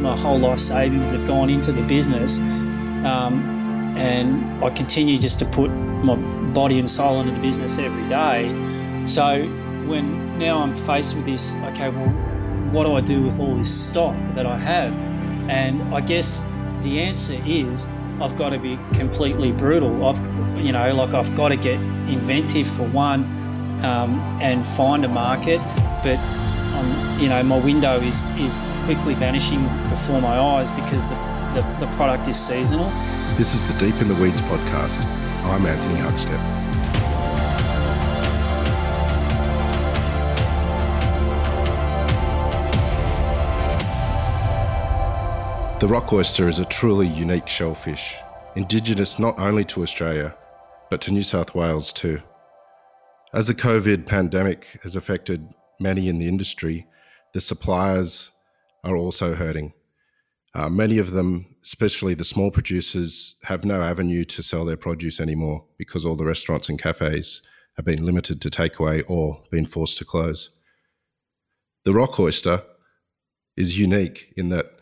my whole life savings have gone into the business. Um, and I continue just to put my body and soul into the business every day. So when now I'm faced with this, okay, well, what do I do with all this stock that I have? And I guess the answer is I've got to be completely brutal. I've, you know, like I've got to get inventive for one um, and find a market, but um, you know, my window is is quickly vanishing before my eyes because the, the, the product is seasonal. This is the Deep in the Weeds podcast. I'm Anthony Huckstep. The rock oyster is a truly unique shellfish, indigenous not only to Australia, but to New South Wales too. As the COVID pandemic has affected many in the industry, the suppliers are also hurting. Uh, many of them, especially the small producers, have no avenue to sell their produce anymore because all the restaurants and cafes have been limited to takeaway or been forced to close. The rock oyster is unique in that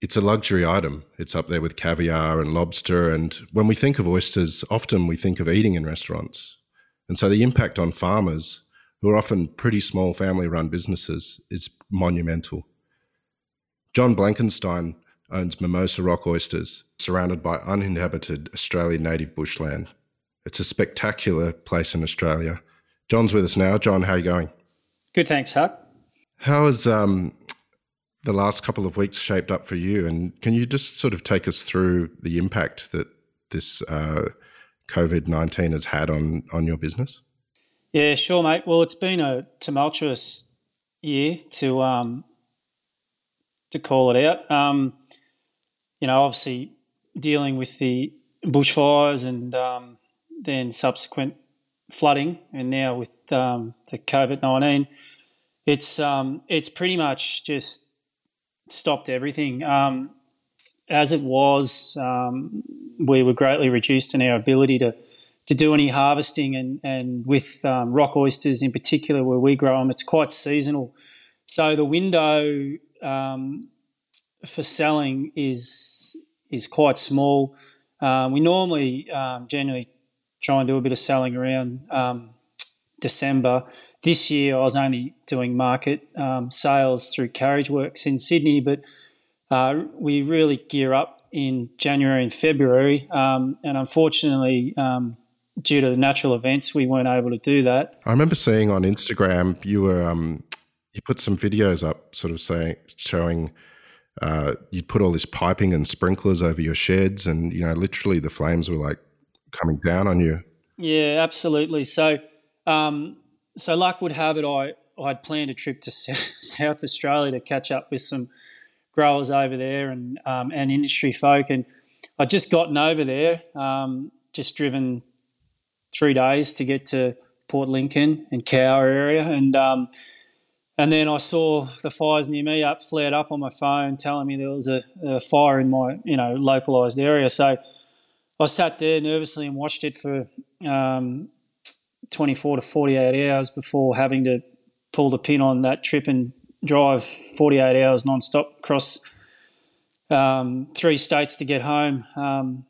it's a luxury item. It's up there with caviar and lobster. And when we think of oysters, often we think of eating in restaurants. And so the impact on farmers, who are often pretty small family run businesses, is monumental. John Blankenstein owns Mimosa Rock Oysters, surrounded by uninhabited Australian native bushland. It's a spectacular place in Australia. John's with us now. John, how are you going? Good, thanks, Huck. How has um, the last couple of weeks shaped up for you? And can you just sort of take us through the impact that this uh, COVID 19 has had on, on your business? Yeah, sure, mate. Well, it's been a tumultuous year to um, to call it out. Um, you know, obviously dealing with the bushfires and um, then subsequent flooding, and now with um, the COVID nineteen, it's um, it's pretty much just stopped everything. Um, as it was, we were greatly reduced in our ability to to do any harvesting, and and with rock oysters in particular, where we grow them, it's quite seasonal. So the window um, for selling is is quite small. Um, we normally um, generally try and do a bit of selling around um, December. This year, I was only doing market um, sales through Carriage Works in Sydney, but uh, we really gear up in January and February, um, and unfortunately due to the natural events, we weren't able to do that. I remember seeing on Instagram you were um, you put some videos up, sort of saying showing uh, you'd put all this piping and sprinklers over your sheds, and you know, literally the flames were like coming down on you. Yeah, absolutely. So, um, so luck would have it, I I'd planned a trip to South Australia to catch up with some growers over there and um, and industry folk, and I'd just gotten over there, um, just driven three days to get to Port Lincoln and Cowell area, and um, and then I saw the fires near me up flared up on my phone, telling me there was a, a fire in my you know localized area. So I sat there nervously and watched it for um, 24 to 48 hours before having to pull the pin on that trip and drive 48 hours non-stop across um, three states to get home um,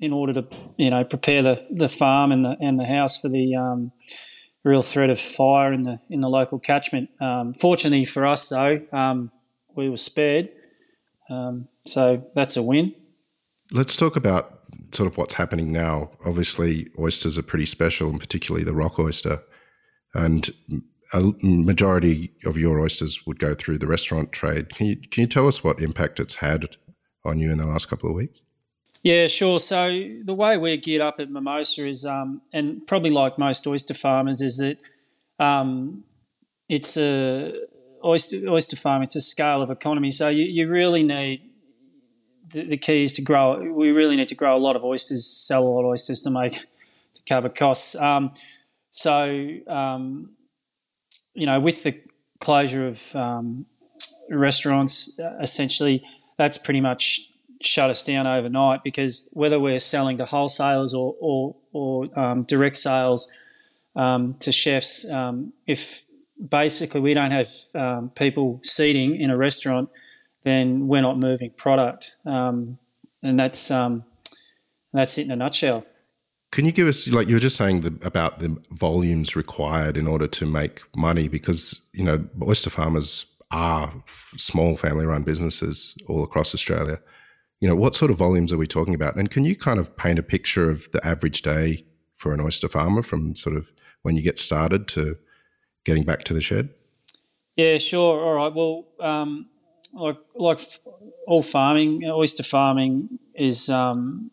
in order to you know prepare the, the farm and the and the house for the um, real threat of fire in the in the local catchment. Um, fortunately for us, though, um, we were spared, um, so that's a win. Let's talk about sort of what's happening now. Obviously, oysters are pretty special, and particularly the rock oyster, and a majority of your oysters would go through the restaurant trade. Can you can you tell us what impact it's had on you in the last couple of weeks? Yeah, sure. So the way we're geared up at Mimosa is, um, and probably like most oyster farmers, is that um, it's a oyster oyster farm. It's a scale of economy. So you, you really need the, the key is to grow. We really need to grow a lot of oysters, sell a lot of oysters to make to cover costs. Um, so um, you know, with the closure of um, restaurants, essentially, that's pretty much shut us down overnight because whether we're selling to wholesalers or or, or um, direct sales um, to chefs, um, if basically we don't have um, people seating in a restaurant, then we're not moving product. Um, and that's that's it in a nutshell. Can you give us, like you were just saying, the, about the volumes required in order to make money? Because you know, oyster farmers are small family-run businesses all across Australia. You know, what sort of volumes are we talking about? And can you kind of paint a picture of the average day for an oyster farmer from sort of when you get started to getting back to the shed? Yeah, sure. All right. Well, um, like like all farming, oyster farming is um,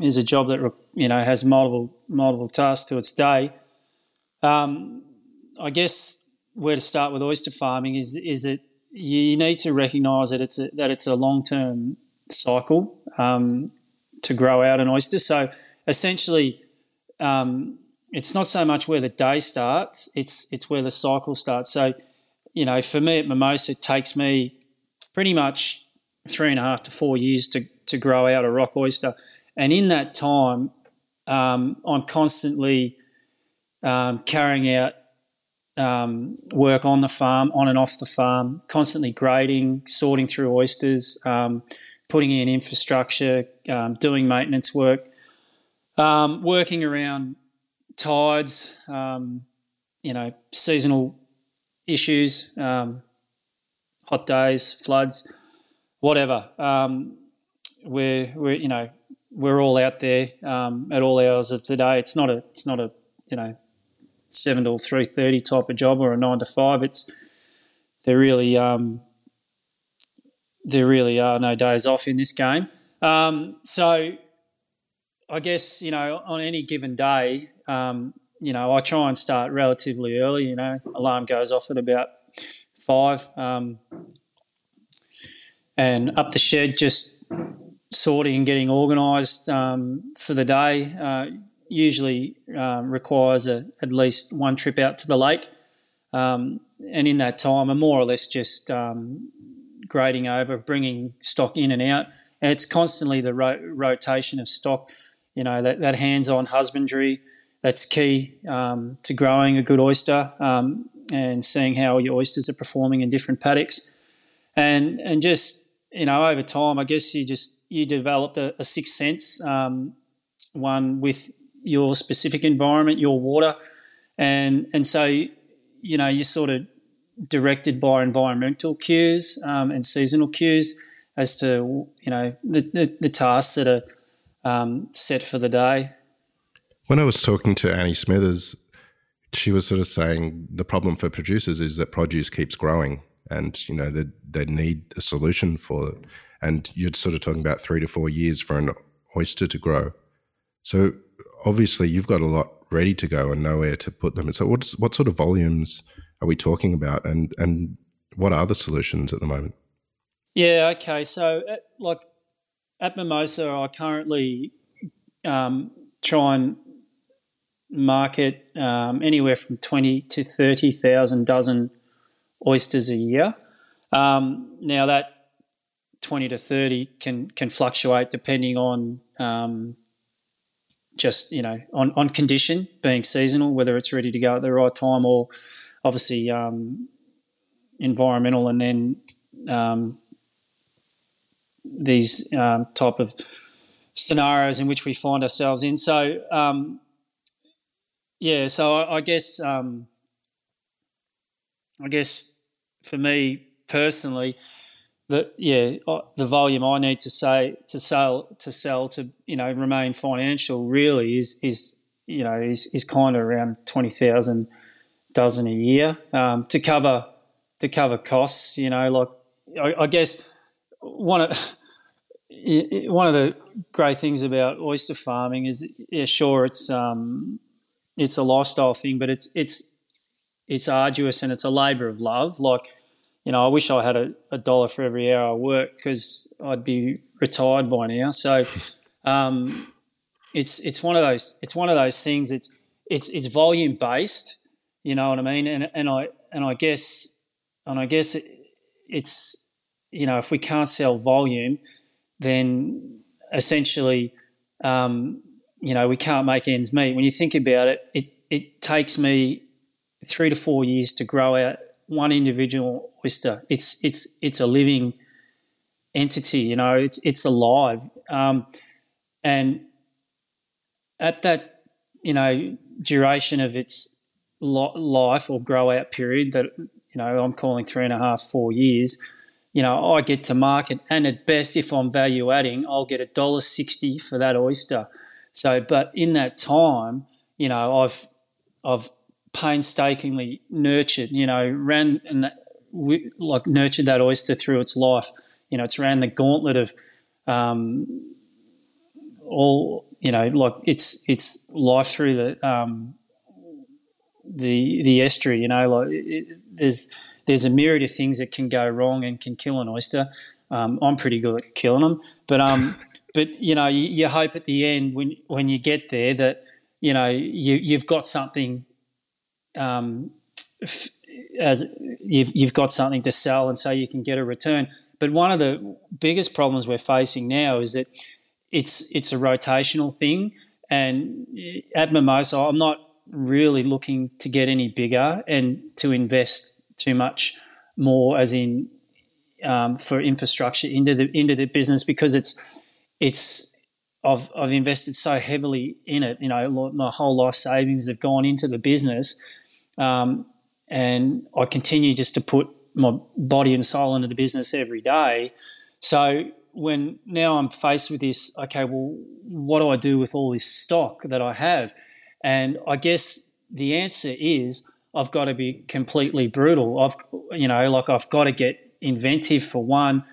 is a job that you know has multiple multiple tasks to its day. Um, I guess where to start with oyster farming is is that you need to recognise that it's a, that it's a long term cycle um, to grow out an oyster. So essentially, um, it's not so much where the day starts; it's it's where the cycle starts. So, you know, for me at Mimosa, it takes me pretty much three and a half to four years to to grow out a rock oyster, and in that time, um, I'm constantly um, carrying out um, work on the farm, on and off the farm, constantly grading, sorting through oysters, um, putting in infrastructure, um, doing maintenance work, um, working around tides, um, you know, seasonal issues, um, hot days, floods, whatever. we're, we're, you know, we're all out there at all hours of the day. It's not a, it's not a, you know, seven to three thirty type of job or a nine to five. It's there really um, there really are no days off in this game. Um, so I guess you know on any given day, um, you know I try and start relatively early. You know, alarm goes off at about five, um, and up the shed just sorting and getting organised um, for the day. Uh, usually um, requires a, at least one trip out to the lake. Um, and in that time, I'm more or less just um, grading over, bringing stock in and out. And it's constantly the ro- rotation of stock, you know, that, that hands on husbandry that's key um, to growing a good oyster um, and seeing how your oysters are performing in different paddocks. And, and just, you know, over time, I guess you just you developed a, a sixth sense, um, one with your specific environment, your water, and and so you know you're sort of directed by environmental cues um, and seasonal cues as to you know the the, the tasks that are um, set for the day. When I was talking to Annie Smithers, she was sort of saying the problem for producers is that produce keeps growing, and you know they they need a solution for it. And you're sort of talking about three to four years for an oyster to grow. So obviously you've got a lot ready to go and nowhere to put them. And So what's what sort of volumes are we talking about, and and what are the solutions at the moment? Yeah. Okay. So at, like at Mimosa, I currently um, try and market um, anywhere from twenty to thirty thousand dozen oysters a year. Um, now that twenty to thirty can can fluctuate depending on um, just you know on, on condition being seasonal whether it's ready to go at the right time or obviously um, environmental and then um, these um, type of scenarios in which we find ourselves in. So um, yeah so I, I guess um, I guess for me personally the yeah the volume I need to say to sell to sell to you know remain financial really is is you know is is kind of around twenty thousand dozen a year um, to cover to cover costs. You know, like I, I guess one of one of the great things about oyster farming is yeah sure it's um it's a lifestyle thing, but it's it's it's arduous and it's a labour of love like you know, I wish I had a, a dollar for every hour I work because I'd be retired by now. So um, it's it's one of those it's one of those things. It's it's it's volume based. You know what I mean? And and I and I guess and I guess it, it's you know if we can't sell volume, then essentially um, you know we can't make ends meet. When you think about it, it it takes me three to four years to grow out one individual oyster. It's it's it's a living entity. You know, it's it's alive, um, and at that you know duration of its life or grow out period that you know I'm calling three and a half four years. You know, I get to market, and at best, if I'm value adding, I'll get a dollar sixty for that oyster. So, but in that time, you know, I've I've painstakingly nurtured, you know, ran and like nurtured that oyster through its life. You know, it's ran the gauntlet of um, all, you know, like it's it's life through the um, the the estuary. You know, like it, there's there's a myriad of things that can go wrong and can kill an oyster. Um, I'm pretty good at killing them, but um, but you know, you, you hope at the end when when you get there that you know you you've got something um, as you've you've got something to sell and so you can get a return. But one of the biggest problems we're facing now is that it's it's a rotational thing, and at Mimosa, I'm not really looking to get any bigger and to invest too much more, as in um, for infrastructure into the into the business because it's it's I've I've invested so heavily in it. You know, my whole life savings have gone into the business, um, and I continue just to put my body and soul into the business every day. So when now I'm faced with this, okay, well, what do I do with all this stock that I have? And I guess the answer is I've got to be completely brutal. I've you know, like I've got to get inventive for one,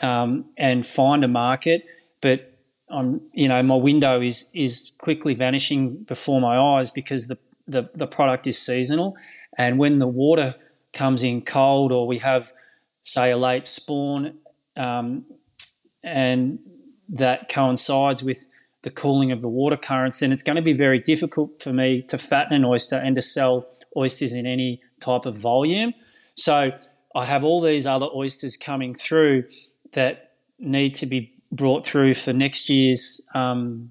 um, and find a market, but I'm, you know, my window is is quickly vanishing before my eyes because the, the, the product is seasonal. And when the water comes in cold or we have, say, a late spawn um, and that coincides with the cooling of the water currents, then it's going to be very difficult for me to fatten an oyster and to sell oysters in any type of volume. So I have all these other oysters coming through that need to be brought through for next year's um,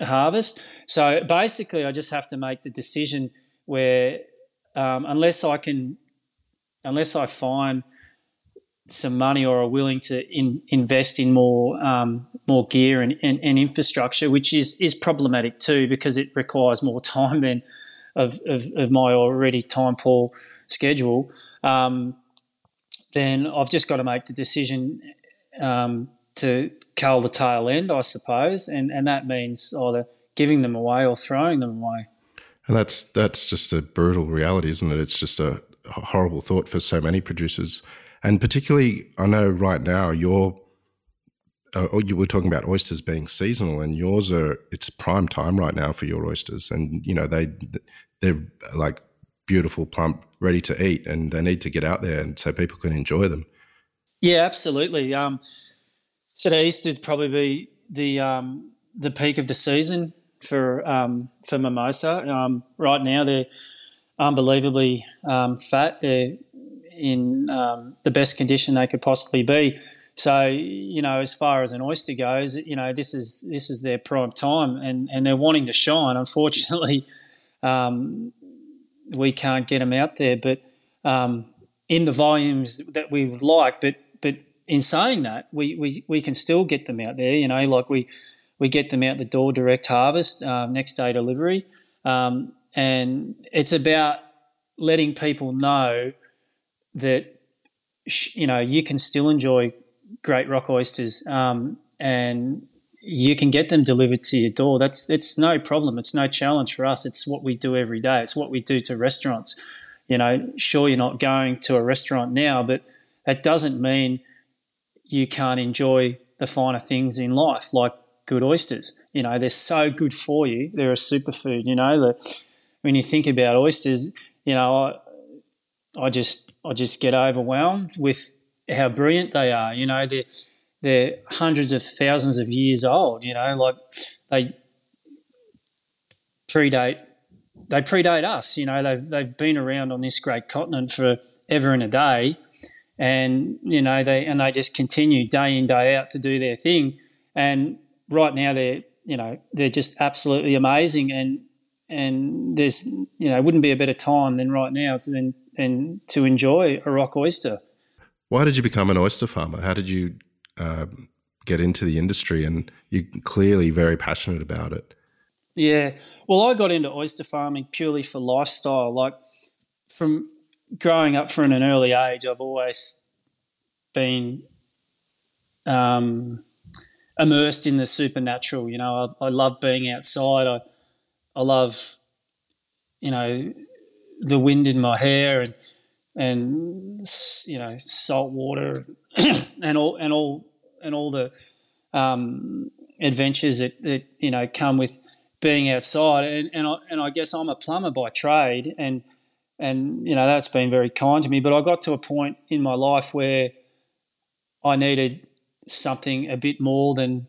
harvest. So basically, I just have to make the decision where, um, unless I can, unless I find some money or are willing to in, invest in more um, more gear and, and, and, infrastructure, which is is problematic too because it requires more time than of, of, of my already time poor schedule. Um, then I've just got to make the decision um, to cull the tail end, I suppose, and and that means either giving them away or throwing them away. And that's that's just a brutal reality, isn't it? It's just a horrible thought for so many producers, and particularly, I know right now you're. Uh, oh, you were talking about oysters being seasonal, and yours are. It's prime time right now for your oysters, and you know they they're like beautiful, plump, ready to eat, and they need to get out there, and so people can enjoy them. Yeah, absolutely. Um, today Easter would probably be the um, the peak of the season for um, for mimosa. Um, right now, they're unbelievably um, fat. They're in um, the best condition they could possibly be. So you know, as far as an oyster goes, you know this is this is their prime time, and and they're wanting to shine. Unfortunately, um, we can't get them out there, but in the volumes that we would like. But But in saying that, we, we, we can still get them out there. You know, like we we get them out the door direct harvest, um, next day delivery, um, and it's about letting people know that you know you can still enjoy great rock oysters um, and you can get them delivered to your door. That's it's no problem. It's no challenge for us. It's what we do every day. It's what we do to restaurants. You know, sure you're not going to a restaurant now, but that doesn't mean you can't enjoy the finer things in life, like good oysters. You know, they're so good for you. They're a superfood. You know, that when you think about oysters, you know, I, I just I just get overwhelmed with how brilliant they are. You know, they're they're hundreds of thousands of years old. You know, like they predate they predate us. You know, they've they've been around on this great continent for ever and a day and you know they and they just continue day in day out to do their thing. And right now they're you know they're just absolutely amazing and and there's you know wouldn't be a better time than right now to than and to enjoy a rock oyster. Why did you become an oyster farmer? How did you uh, get into the industry? And you're clearly very passionate about it. Yeah, well, I got into oyster farming purely for lifestyle. Like from growing up from an early age, I've always been um, immersed in the supernatural. You know, I, I love being outside. I I love, you know, the wind in my hair and and you know salt water and all and all and all the um, adventures that, that you know come with being outside. And and I, and I guess I'm a plumber by trade, and and you know that's been very kind to me. But I got to a point in my life where I needed something a bit more than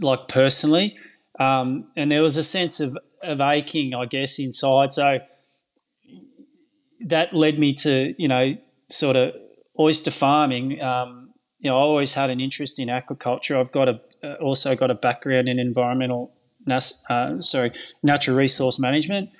like personally, um, and there was a sense of of aching, I guess, inside. So that led me to you know sort of oyster farming. Um, you know, I always had an interest in aquaculture. I've got a uh, also got a background in environmental, uh, sorry, natural resource management,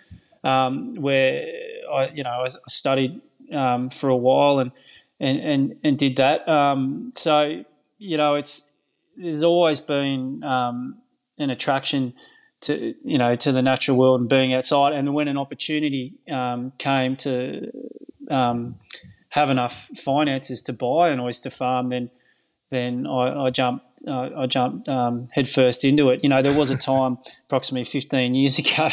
um, where I you know I studied um, for a while and and and, and did that. Um, so you know, it's there's always been um, an attraction to you know to the natural world and being outside. And when an opportunity um, came to um, have enough finances to buy an oyster farm, then then I, I jumped uh, I jumped um, headfirst into it. You know, there was a time approximately 15 years ago,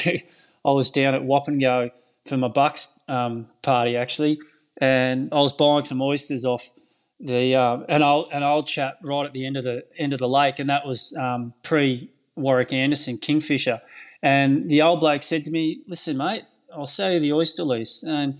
I was down at Wapengo for my Bucks um, party actually, and I was buying some oysters off the uh, an old an old chap right at the end of the end of the lake, and that was um, pre Warwick Anderson Kingfisher, and the old bloke said to me, "Listen, mate, I'll sell you the oyster lease." And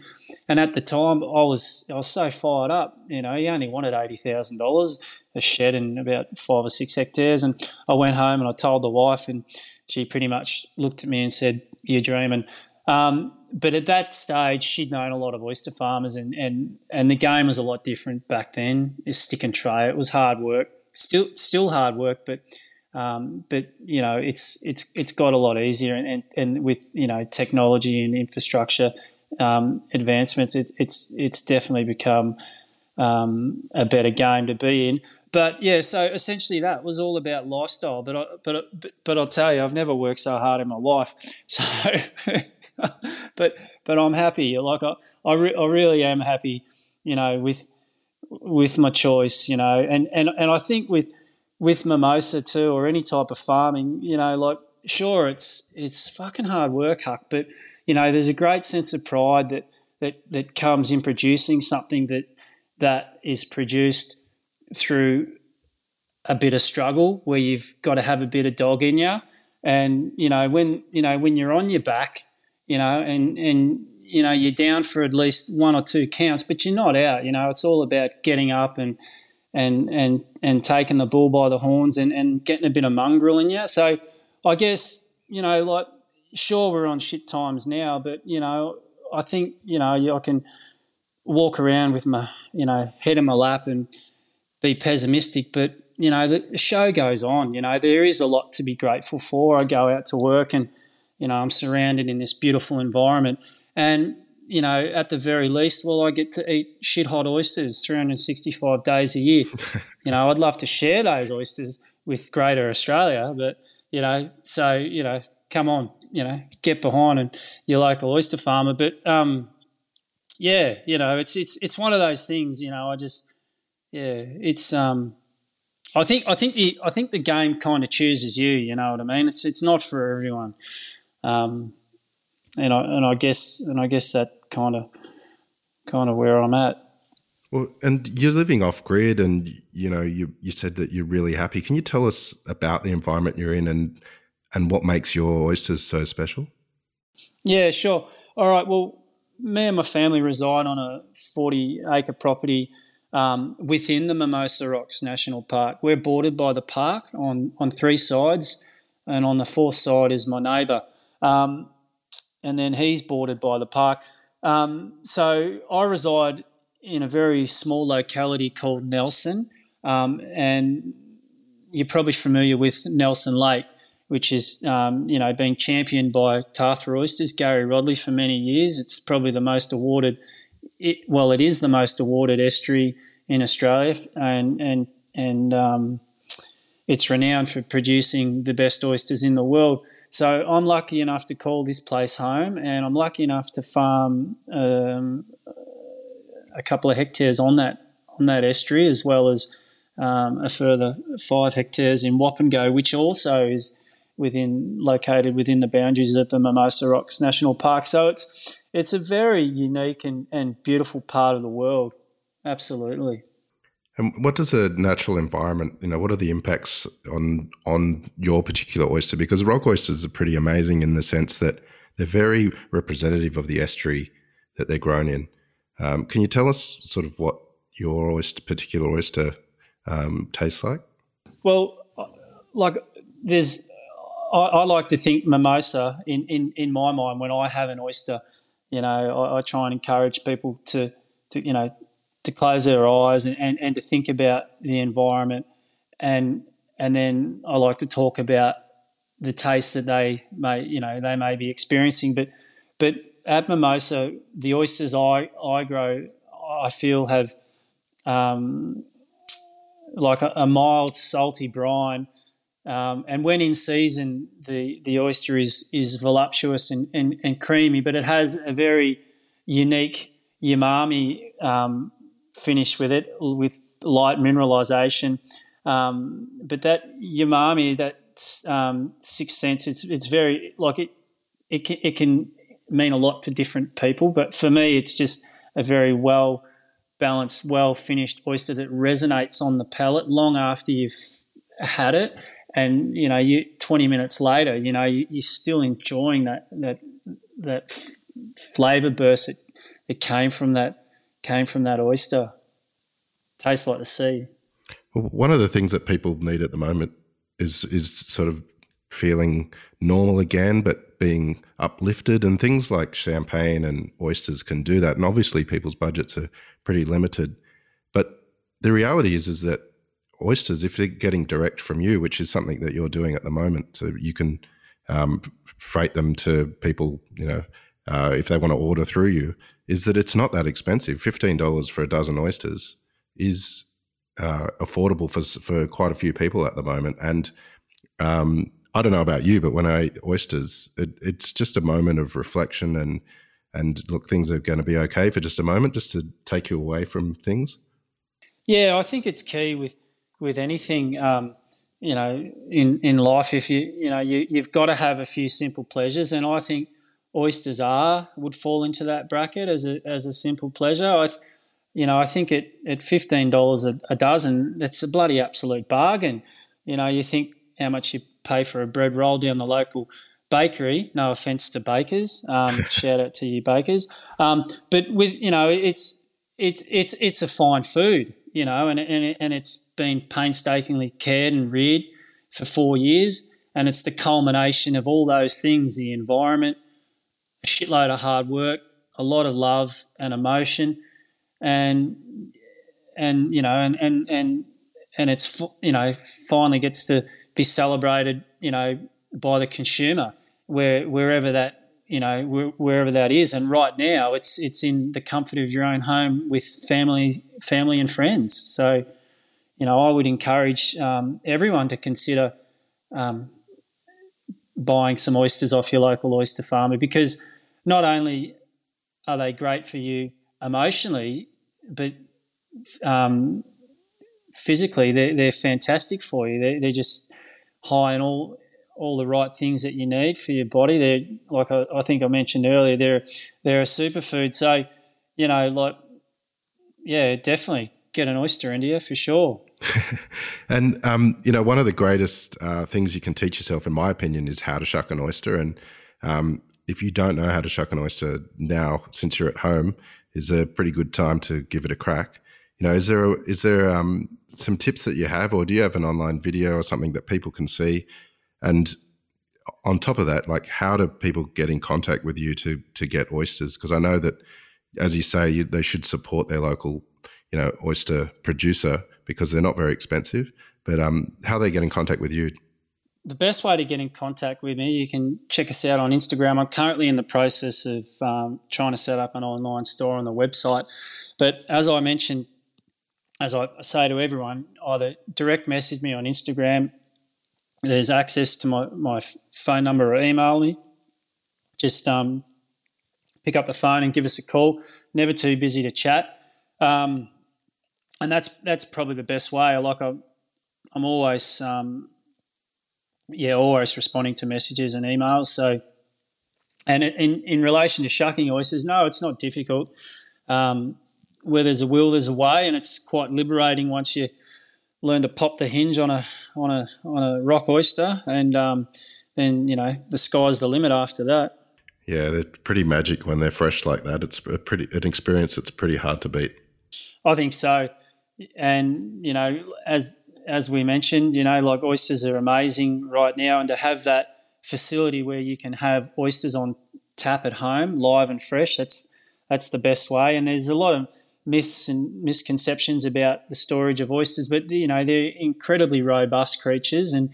and at the time, I was I was so fired up. You know, he only wanted eighty thousand dollars, a shed and about five or six hectares, and I went home and I told the wife, and she pretty much looked at me and said, "You're dreaming." Um, but at that stage, she'd known a lot of oyster farmers, and, and, and the game was a lot different back then. It's stick and tray. It was hard work, still still hard work, but um, but you know it's it's it's got a lot easier, and, and, and with you know technology and infrastructure um, advancements, it's it's it's definitely become um, a better game to be in. But yeah, so essentially that was all about lifestyle. But I, but but I'll tell you, I've never worked so hard in my life. So but but I'm happy. Like I I, re- I really am happy. You know, with with my choice. You know, and and and I think with with mimosa too, or any type of farming. You know, like sure, it's it's fucking hard work, Huck, but you know, there's a great sense of pride that that that comes in producing something that that is produced through a bit of struggle where you've got to have a bit of dog in you and you know when you know when you're on your back you know and and you know you're down for at least one or two counts but you're not out you know it's all about getting up and and and and taking the bull by the horns and and getting a bit of mongrel in you so i guess you know like sure we're on shit times now but you know i think you know i can walk around with my you know head in my lap and be pessimistic, but you know the show goes on. You know there is a lot to be grateful for. I go out to work and you know I'm surrounded in this beautiful environment, and you know at the very least, well I get to eat shit hot oysters 365 days a year. you know I'd love to share those oysters with Greater Australia, but you know so you know come on, you know get behind and your local oyster farmer, but um yeah, you know it's it's it's one of those things. You know I just yeah, it's um, I think I think the I think the game kind of chooses you. You know what I mean? It's it's not for everyone, um, and I and I guess and I guess that kind of kind of where I'm at. Well, and you're living off grid, and you know you you said that you're really happy. Can you tell us about the environment you're in and and what makes your oysters so special? Yeah, sure. All right. Well, me and my family reside on a 40 acre property um, within the Mimosa Rocks National Park. We're bordered by the park on, on three sides, and on the fourth side is my neighbour. Um, and then he's bordered by the park. Um, so I reside in a very small locality called Nelson, um, and you're probably familiar with Nelson Lake, which is um, you know being championed by Tathra Oysters, Gary Rodely for many years. It's probably the most awarded. It, well, it is the most awarded estuary in Australia, and and and um, it's renowned for producing the best oysters in the world. So I'm lucky enough to call this place home, and I'm lucky enough to farm um, a couple of hectares on that on that estuary, as well as um, a further five hectares in Wapengo, which also is within located within the boundaries of the Mimosa Rocks National Park. So it's it's a very unique and, and beautiful part of the world. Absolutely. And what does a natural environment, you know, what are the impacts on on your particular oyster? Because rock oysters are pretty amazing in the sense that they're very representative of the estuary that they're grown in. Um, can you tell us sort of what your oyster, particular oyster um, tastes like? Well, like there's, I, I, like to think mimosa in, in, in my mind when I have an oyster. You know, I, I try and encourage people to, to you know to close their eyes and, and, and to think about the environment. And and then I like to talk about the taste that they may you know they may be experiencing. But but at Mimosa the oysters I I grow I feel have um, like a, a, mild salty brine um, and when in season the the oyster is is voluptuous and, and, and creamy but it has a very unique umami um, finish with it with light mineralization. Um, but that umami, that um, sixth sense, it's it's very like it it can, it can mean a lot to different people. But for me, it's just a very well balanced, well finished oyster that resonates on the palate long after you've had it. And you know, you twenty minutes later, you know, you, are still enjoying that that that flavor burst that, that came from that came from that oyster. Tastes like the sea. Well, one of the things that people need at the moment is is sort of feeling normal again, but being uplifted, and things like champagne and oysters can do that. And obviously, people's budgets are pretty limited. But the reality is, is that oysters, if they're getting direct from you, which is something that you're doing at the moment, so you can um, freight them to people, you know, uh, if they want to order through you, is that it's not that expensive. Fifteen dollars for a dozen oysters is uh, affordable for for quite a few people at the moment. And um, I don't know about you, but when I eat oysters, it, it's just a moment of reflection and and look, things are going to be okay for just a moment, just to take you away from things. Yeah, I think it's key with with anything. Um, you know, in, in life, if you you know you you've got to have a few simple pleasures, and I think oysters are would fall into that bracket as a as a simple pleasure. I, you know, I think at at fifteen dollars a dozen, that's a bloody absolute bargain. You know, you think how much you pay for a bread roll down the local bakery. No offense to bakers, um, shout out to you bakers. Um, but with you know, it's it's it's it's a fine food. You know, and and and it's been painstakingly cared and reared for four years, and it's the culmination of all those things: the environment, a shitload of hard work, a lot of love and emotion, and and you know, and and and and it's you know finally gets to be celebrated, you know, by the consumer where wherever that you know wherever that is. And right now, it's it's in the comfort of your own home with family family and friends. So, you know, I would encourage um, everyone to consider. Um, buying some oysters off your local oyster farmer because not only are they great for you emotionally, but um, physically they're, they're fantastic for you. They're, they're just high in all all the right things that you need for your body. They're like I, I think I mentioned earlier. They're they're a superfood. So you know, like yeah, definitely get an oyster you for sure. and um, you know, one of the greatest uh, things you can teach yourself, in my opinion, is how to shuck an oyster. And um, if you don't know how to shuck an oyster now, since you're at home, is a pretty good time to give it a crack. You know, is there is there um, some tips that you have, or do you have an online video or something that people can see? And on top of that, like how do people get in contact with you to to get oysters? Because I know that, as you say, you, they should support their local, you know, oyster producer because they're not very expensive. But um, how they get in contact with you? the best way to get in contact with me, you can check us out on Instagram. I'm currently in the process of um, trying to set up an online store on the website. But as I mentioned, as I say to everyone, either direct message me on Instagram. There's access to my, my phone number or email me. Just um, pick up the phone and give us a call. Never too busy to chat. Um, and that's that's probably the best way. Like I'm, I'm always um, yeah, always responding to messages and emails. So, and in in relation to shucking oysters, no, it's not difficult. Um, where there's a will, there's a way, and it's quite liberating once you learn to pop the hinge on a on a on a rock oyster, and um, then you know the sky's the limit after that. Yeah, they're pretty magic when they're fresh like that. It's a pretty an experience that's pretty hard to beat. I think so, and you know, as as we mentioned, you know, like oysters are amazing right now, and to have that facility where you can have oysters on tap at home, live and fresh, that's that's the best way. And there's a lot of myths and misconceptions about the storage of oysters, but you know they're incredibly robust creatures, and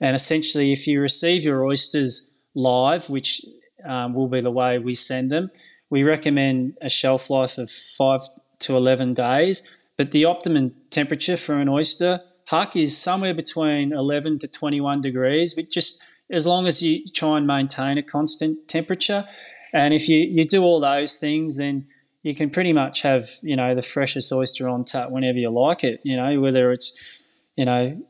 and essentially, if you receive your oysters live, which um, will be the way we send them, we recommend a shelf life of five to eleven days. But the optimum temperature for an oyster Huck is somewhere between 11 to 21 degrees, but just as long as you try and maintain a constant temperature. And if you, you do all those things, then you can pretty much have, you know, the freshest oyster on tap whenever you like it, you know, whether it's, you know,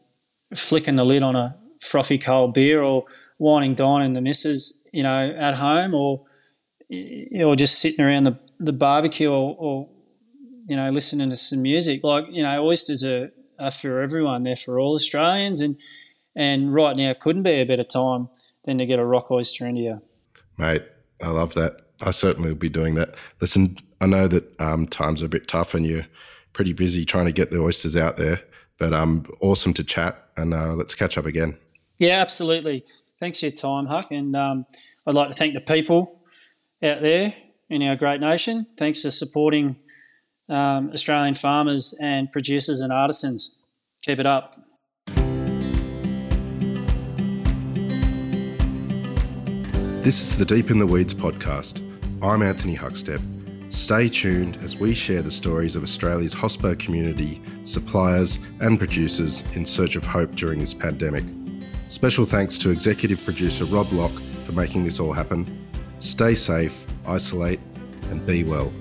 flicking the lid on a frothy cold beer or wining dining the missus, you know, at home or, or just sitting around the, the barbecue or, or, you know, listening to some music. Like, you know, oysters are are for everyone. They're for all Australians, and and right now couldn't be a better time than to get a rock oyster into you. Mate, I love that. I certainly will be doing that. Listen, I know that um, times are a bit tough and you're pretty busy trying to get the oysters out there, but um, awesome to chat and uh, let's catch up again. Yeah, absolutely. Thanks for your time, Huck. And um, I'd like to thank the people out there in our great nation. Thanks for supporting um, Australian farmers and producers and artisans. Keep it up. This is the Deep in the Weeds podcast. I'm Anthony Huckstep. Stay tuned as we share the stories of Australia's hospo community, suppliers, and producers in search of hope during this pandemic. Special thanks to executive producer Rob Locke for making this all happen. Stay safe, isolate, and be well.